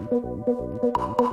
Thank you.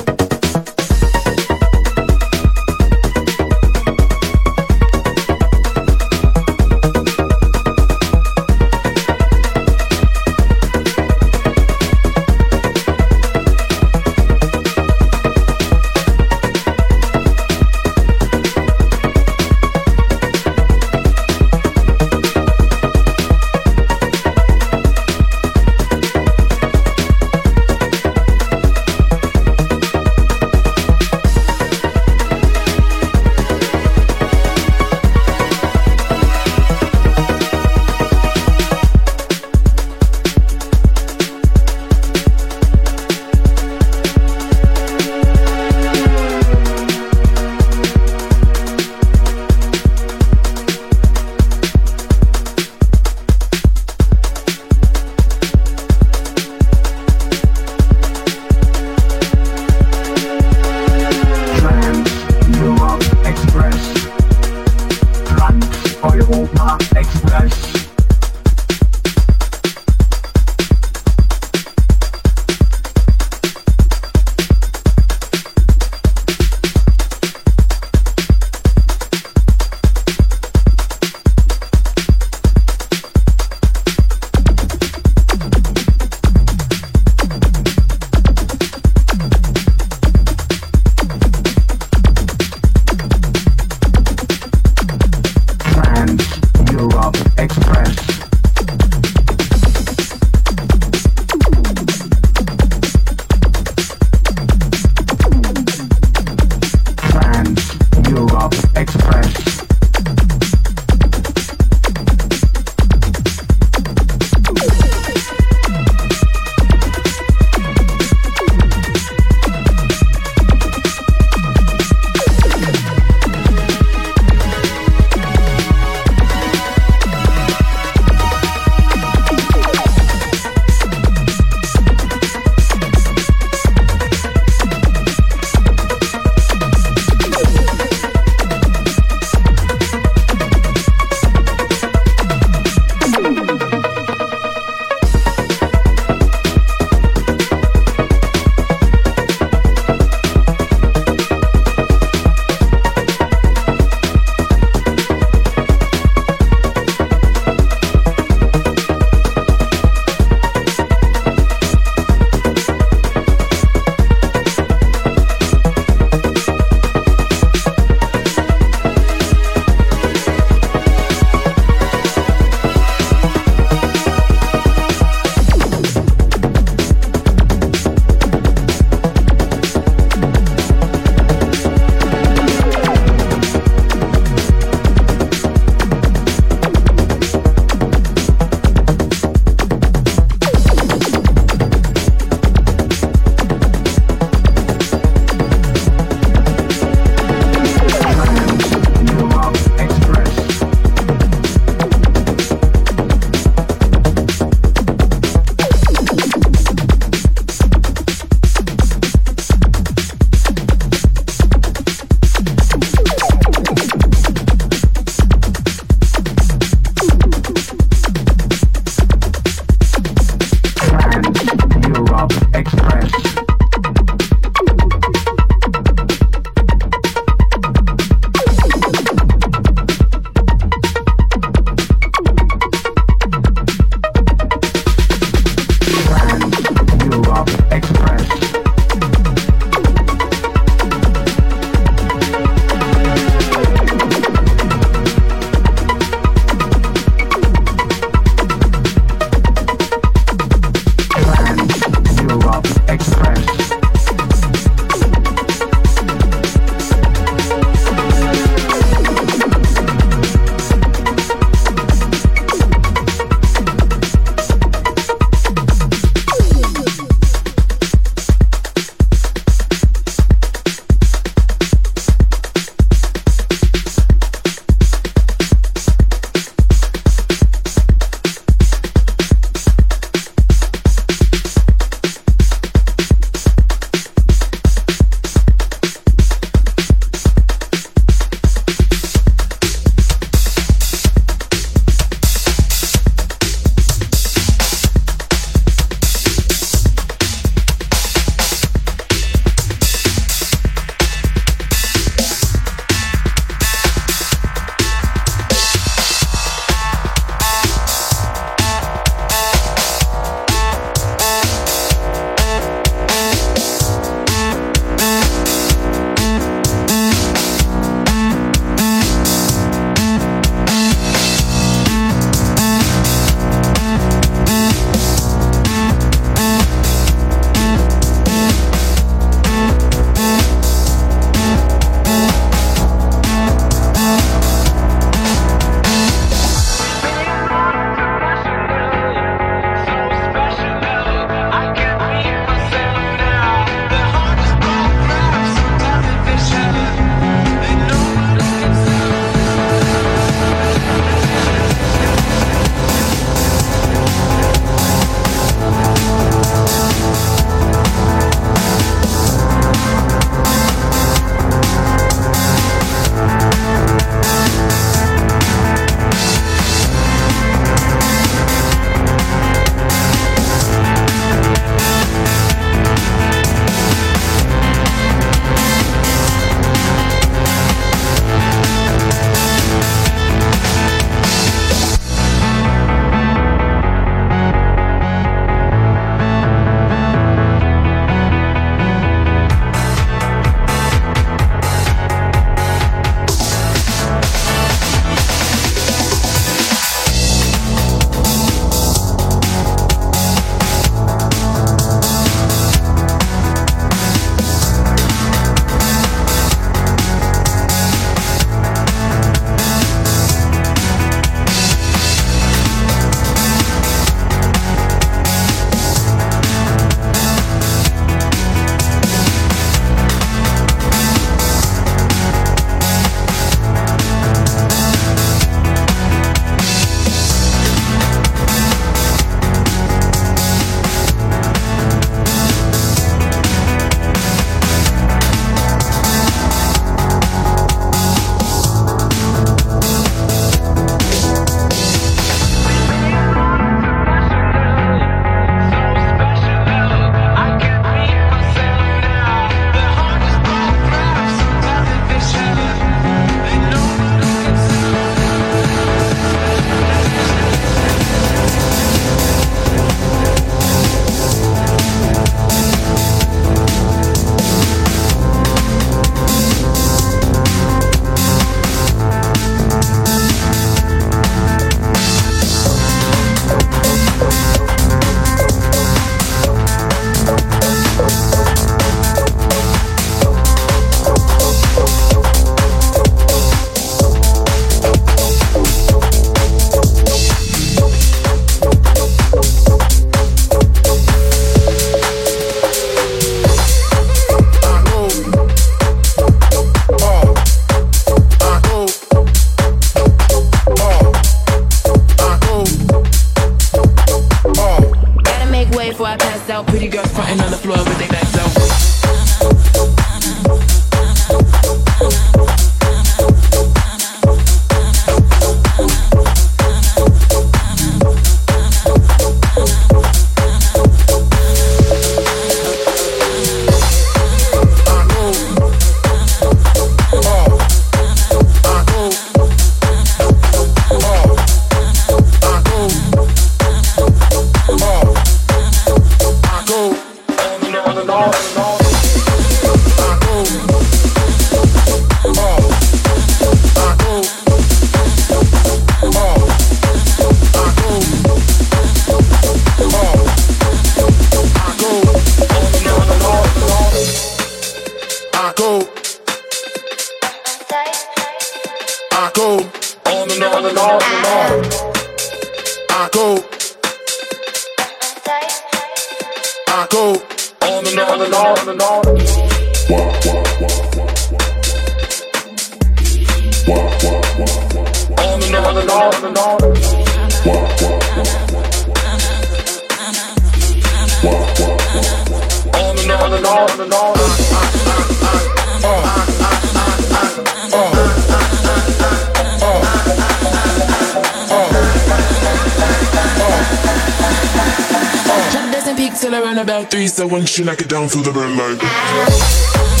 Till around about three. So once you knock it down, feel the burn like.